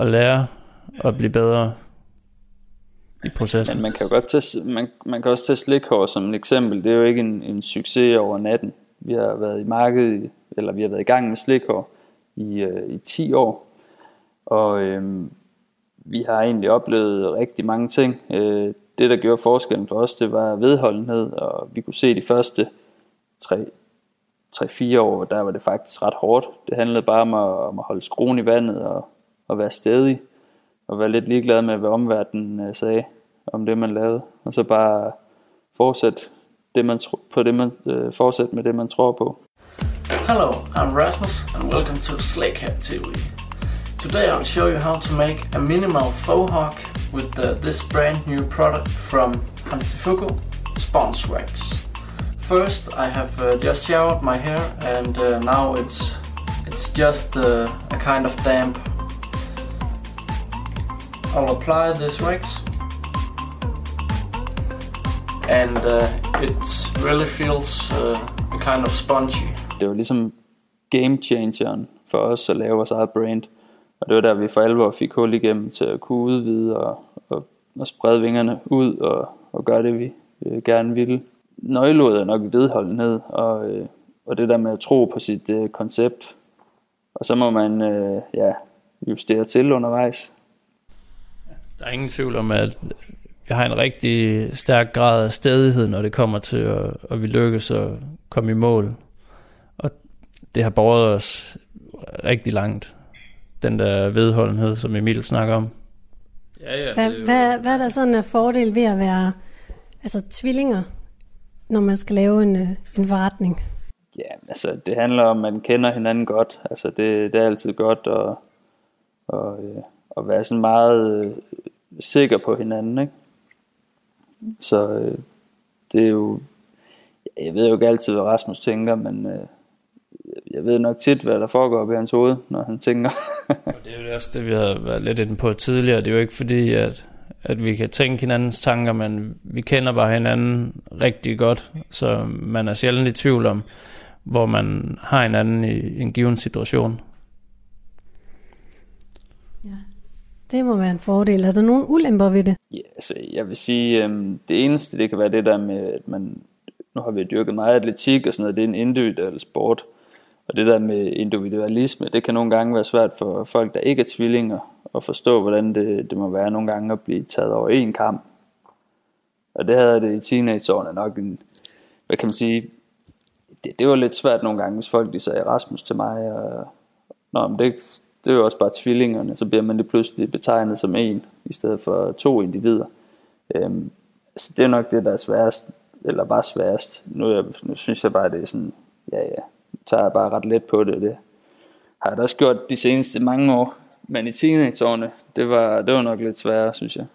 at lære at blive bedre i processen. Men man kan jo godt tage, man, man kan også tage slikhår som et eksempel. Det er jo ikke en, en succes over natten. Vi har været i markedet, eller vi har været i gang med slikår i, øh, i 10 år. Og øh, vi har egentlig oplevet rigtig mange ting. Øh, det, der gjorde forskellen for os, det var vedholdenhed, og vi kunne se de første 3-4 år, der var det faktisk ret hårdt. Det handlede bare om at, om at holde skruen i vandet og, og være stedig, og være lidt ligeglad med, hvad omverdenen øh, sagde om det, man lavede. Og så bare fortsætte det, man på det, man, øh, fortsætte med det, man tror på. Hello, I'm Rasmus and welcome to Slakehead TV. Today I'll show you how to make a minimal faux hawk with uh, this brand new product from Hanstifuku, Sponge Wax. First I have uh, just showered my hair and uh, now it's it's just uh, a kind of damp. I'll apply this wax and uh, it really feels uh, a kind of spongy. Det var ligesom game changeren for os at lave vores eget brand. Og det var der, vi for alvor fik hul igennem til at kunne udvide og, og, og sprede vingerne ud og, og gøre det, vi øh, gerne ville. Nøgleordet er nok vedholdenhed og, øh, og det der med at tro på sit øh, koncept. Og så må man øh, ja, justere til undervejs. Der er ingen tvivl om, at vi har en rigtig stærk grad af stedighed, når det kommer til, at, at vi lykkes at komme i mål. Og det har båret os rigtig langt. Den der vedholdenhed, som Emil snakker om. Ja, ja, hvad, hvad, hvad er der sådan en fordel ved at være altså, tvillinger, når man skal lave en, øh, en forretning? Ja, altså det handler om, at man kender hinanden godt. Altså det, det er altid godt at, at, øh, at være sådan meget øh, sikker på hinanden, ikke? Så øh, det er jo, jeg ved jo ikke altid, hvad Rasmus tænker, men øh, jeg ved nok tit, hvad der foregår i hans hoved, når han tænker. det er jo også det, vi har været lidt inde på tidligere. Det er jo ikke fordi, at, at vi kan tænke hinandens tanker, men vi kender bare hinanden rigtig godt, så man er sjældent i tvivl om, hvor man har hinanden i en given situation. Ja, det må være en fordel. Er der nogen ulemper ved det? Ja, altså, jeg vil sige, øhm, det eneste, det kan være det der med, at man, nu har vi dyrket meget atletik og sådan noget, det er en individuel sport. Og det der med individualisme, det kan nogle gange være svært for folk, der ikke er tvillinger, at forstå, hvordan det, det må være nogle gange at blive taget over en kamp. Og det havde det i teenageårene nok en, hvad kan man sige, det, det var lidt svært nogle gange, hvis folk de sagde Rasmus til mig, og Nå, men det, det er jo også bare tvillingerne, så bliver man lige pludselig betegnet som en, i stedet for to individer. Øhm, altså det er nok det, der er sværest, eller bare sværest. Nu, jeg, nu synes jeg bare, det er sådan, ja ja, tager jeg bare ret let på det. Det har jeg da også gjort de seneste mange år. Men i teenageårene, det var, det var nok lidt sværere, synes jeg.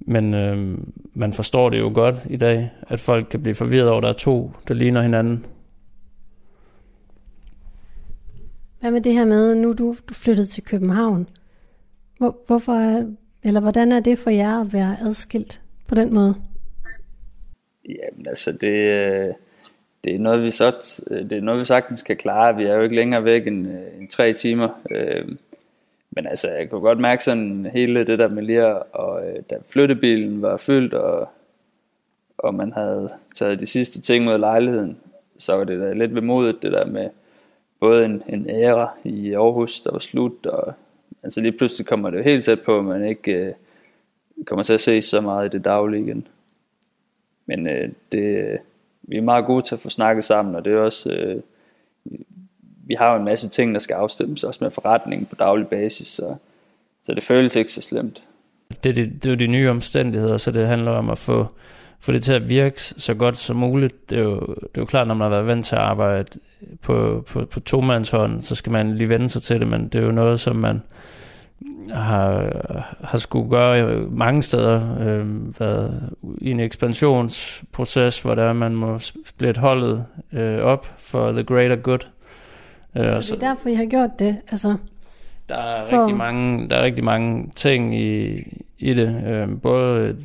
Men øh, man forstår det jo godt i dag, at folk kan blive forvirret over, at der er to, der ligner hinanden. Hvad med det her med, nu du, du flyttede til København? Hvor, hvorfor eller hvordan er det for jer at være adskilt på den måde? Jamen altså, det, øh, det er noget, vi så, øh, det er noget, vi sagtens kan klare. Vi er jo ikke længere væk end, øh, end tre timer. Men altså, jeg kunne godt mærke sådan hele det der med lige at, og, da flyttebilen var fyldt, og, og man havde taget de sidste ting ud af lejligheden, så var det da lidt vemodigt, det der med både en, en æra i Aarhus, der var slut, og altså lige pludselig kommer det jo helt tæt på, at man ikke øh, kommer til at se så meget i det daglige igen. Men øh, det, vi er meget gode til at få snakket sammen, og det er også, øh, vi har jo en masse ting, der skal afstemmes, også med forretningen på daglig basis, så, så det føles ikke så slemt. Det, det, det er jo de nye omstændigheder, så det handler om at få, få det til at virke så godt som muligt. Det er jo, det er jo klart, når man har været vant til at arbejde på, på, på tomandshånd, så skal man lige vende sig til det, men det er jo noget, som man har, har skulle gøre mange steder, øh, været i en ekspansionsproces, hvor der man må splitte holdet øh, op for the greater good. Øh, så det er derfor, I har gjort det? Altså, der, er for... rigtig mange, der er rigtig mange ting i, i det. Øh, både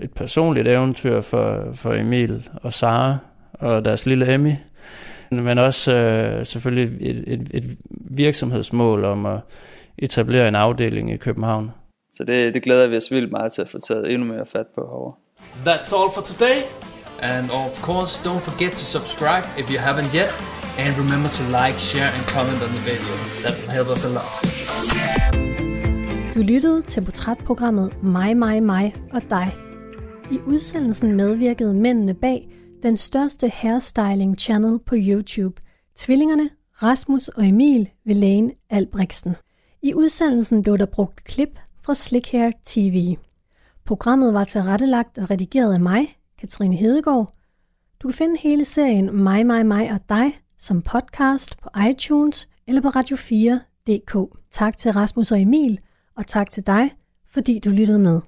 et, personligt eventyr for, for Emil og Sara og deres lille Emmy, men også øh, selvfølgelig et, et, et virksomhedsmål om at etablere en afdeling i København. Så det, det glæder vi os vildt meget til at få taget endnu mere fat på herovre. That's all for today. And of course, don't forget to subscribe if you haven't yet. And remember to like, share and comment on the video. That will help us a lot. Du lyttede til portrætprogrammet Mig, mig, mig og dig. I udsendelsen medvirkede mændene bag den største hairstyling channel på YouTube, tvillingerne Rasmus og Emil Lane Albrechtsen. I udsendelsen blev der brugt klip fra Slick Hair TV. Programmet var tilrettelagt og redigeret af mig, Katrine Hedegaard. Du kan finde hele serien Mig, mig, mig og dig som podcast på iTunes eller på radio4.dk. Tak til Rasmus og Emil, og tak til dig, fordi du lyttede med.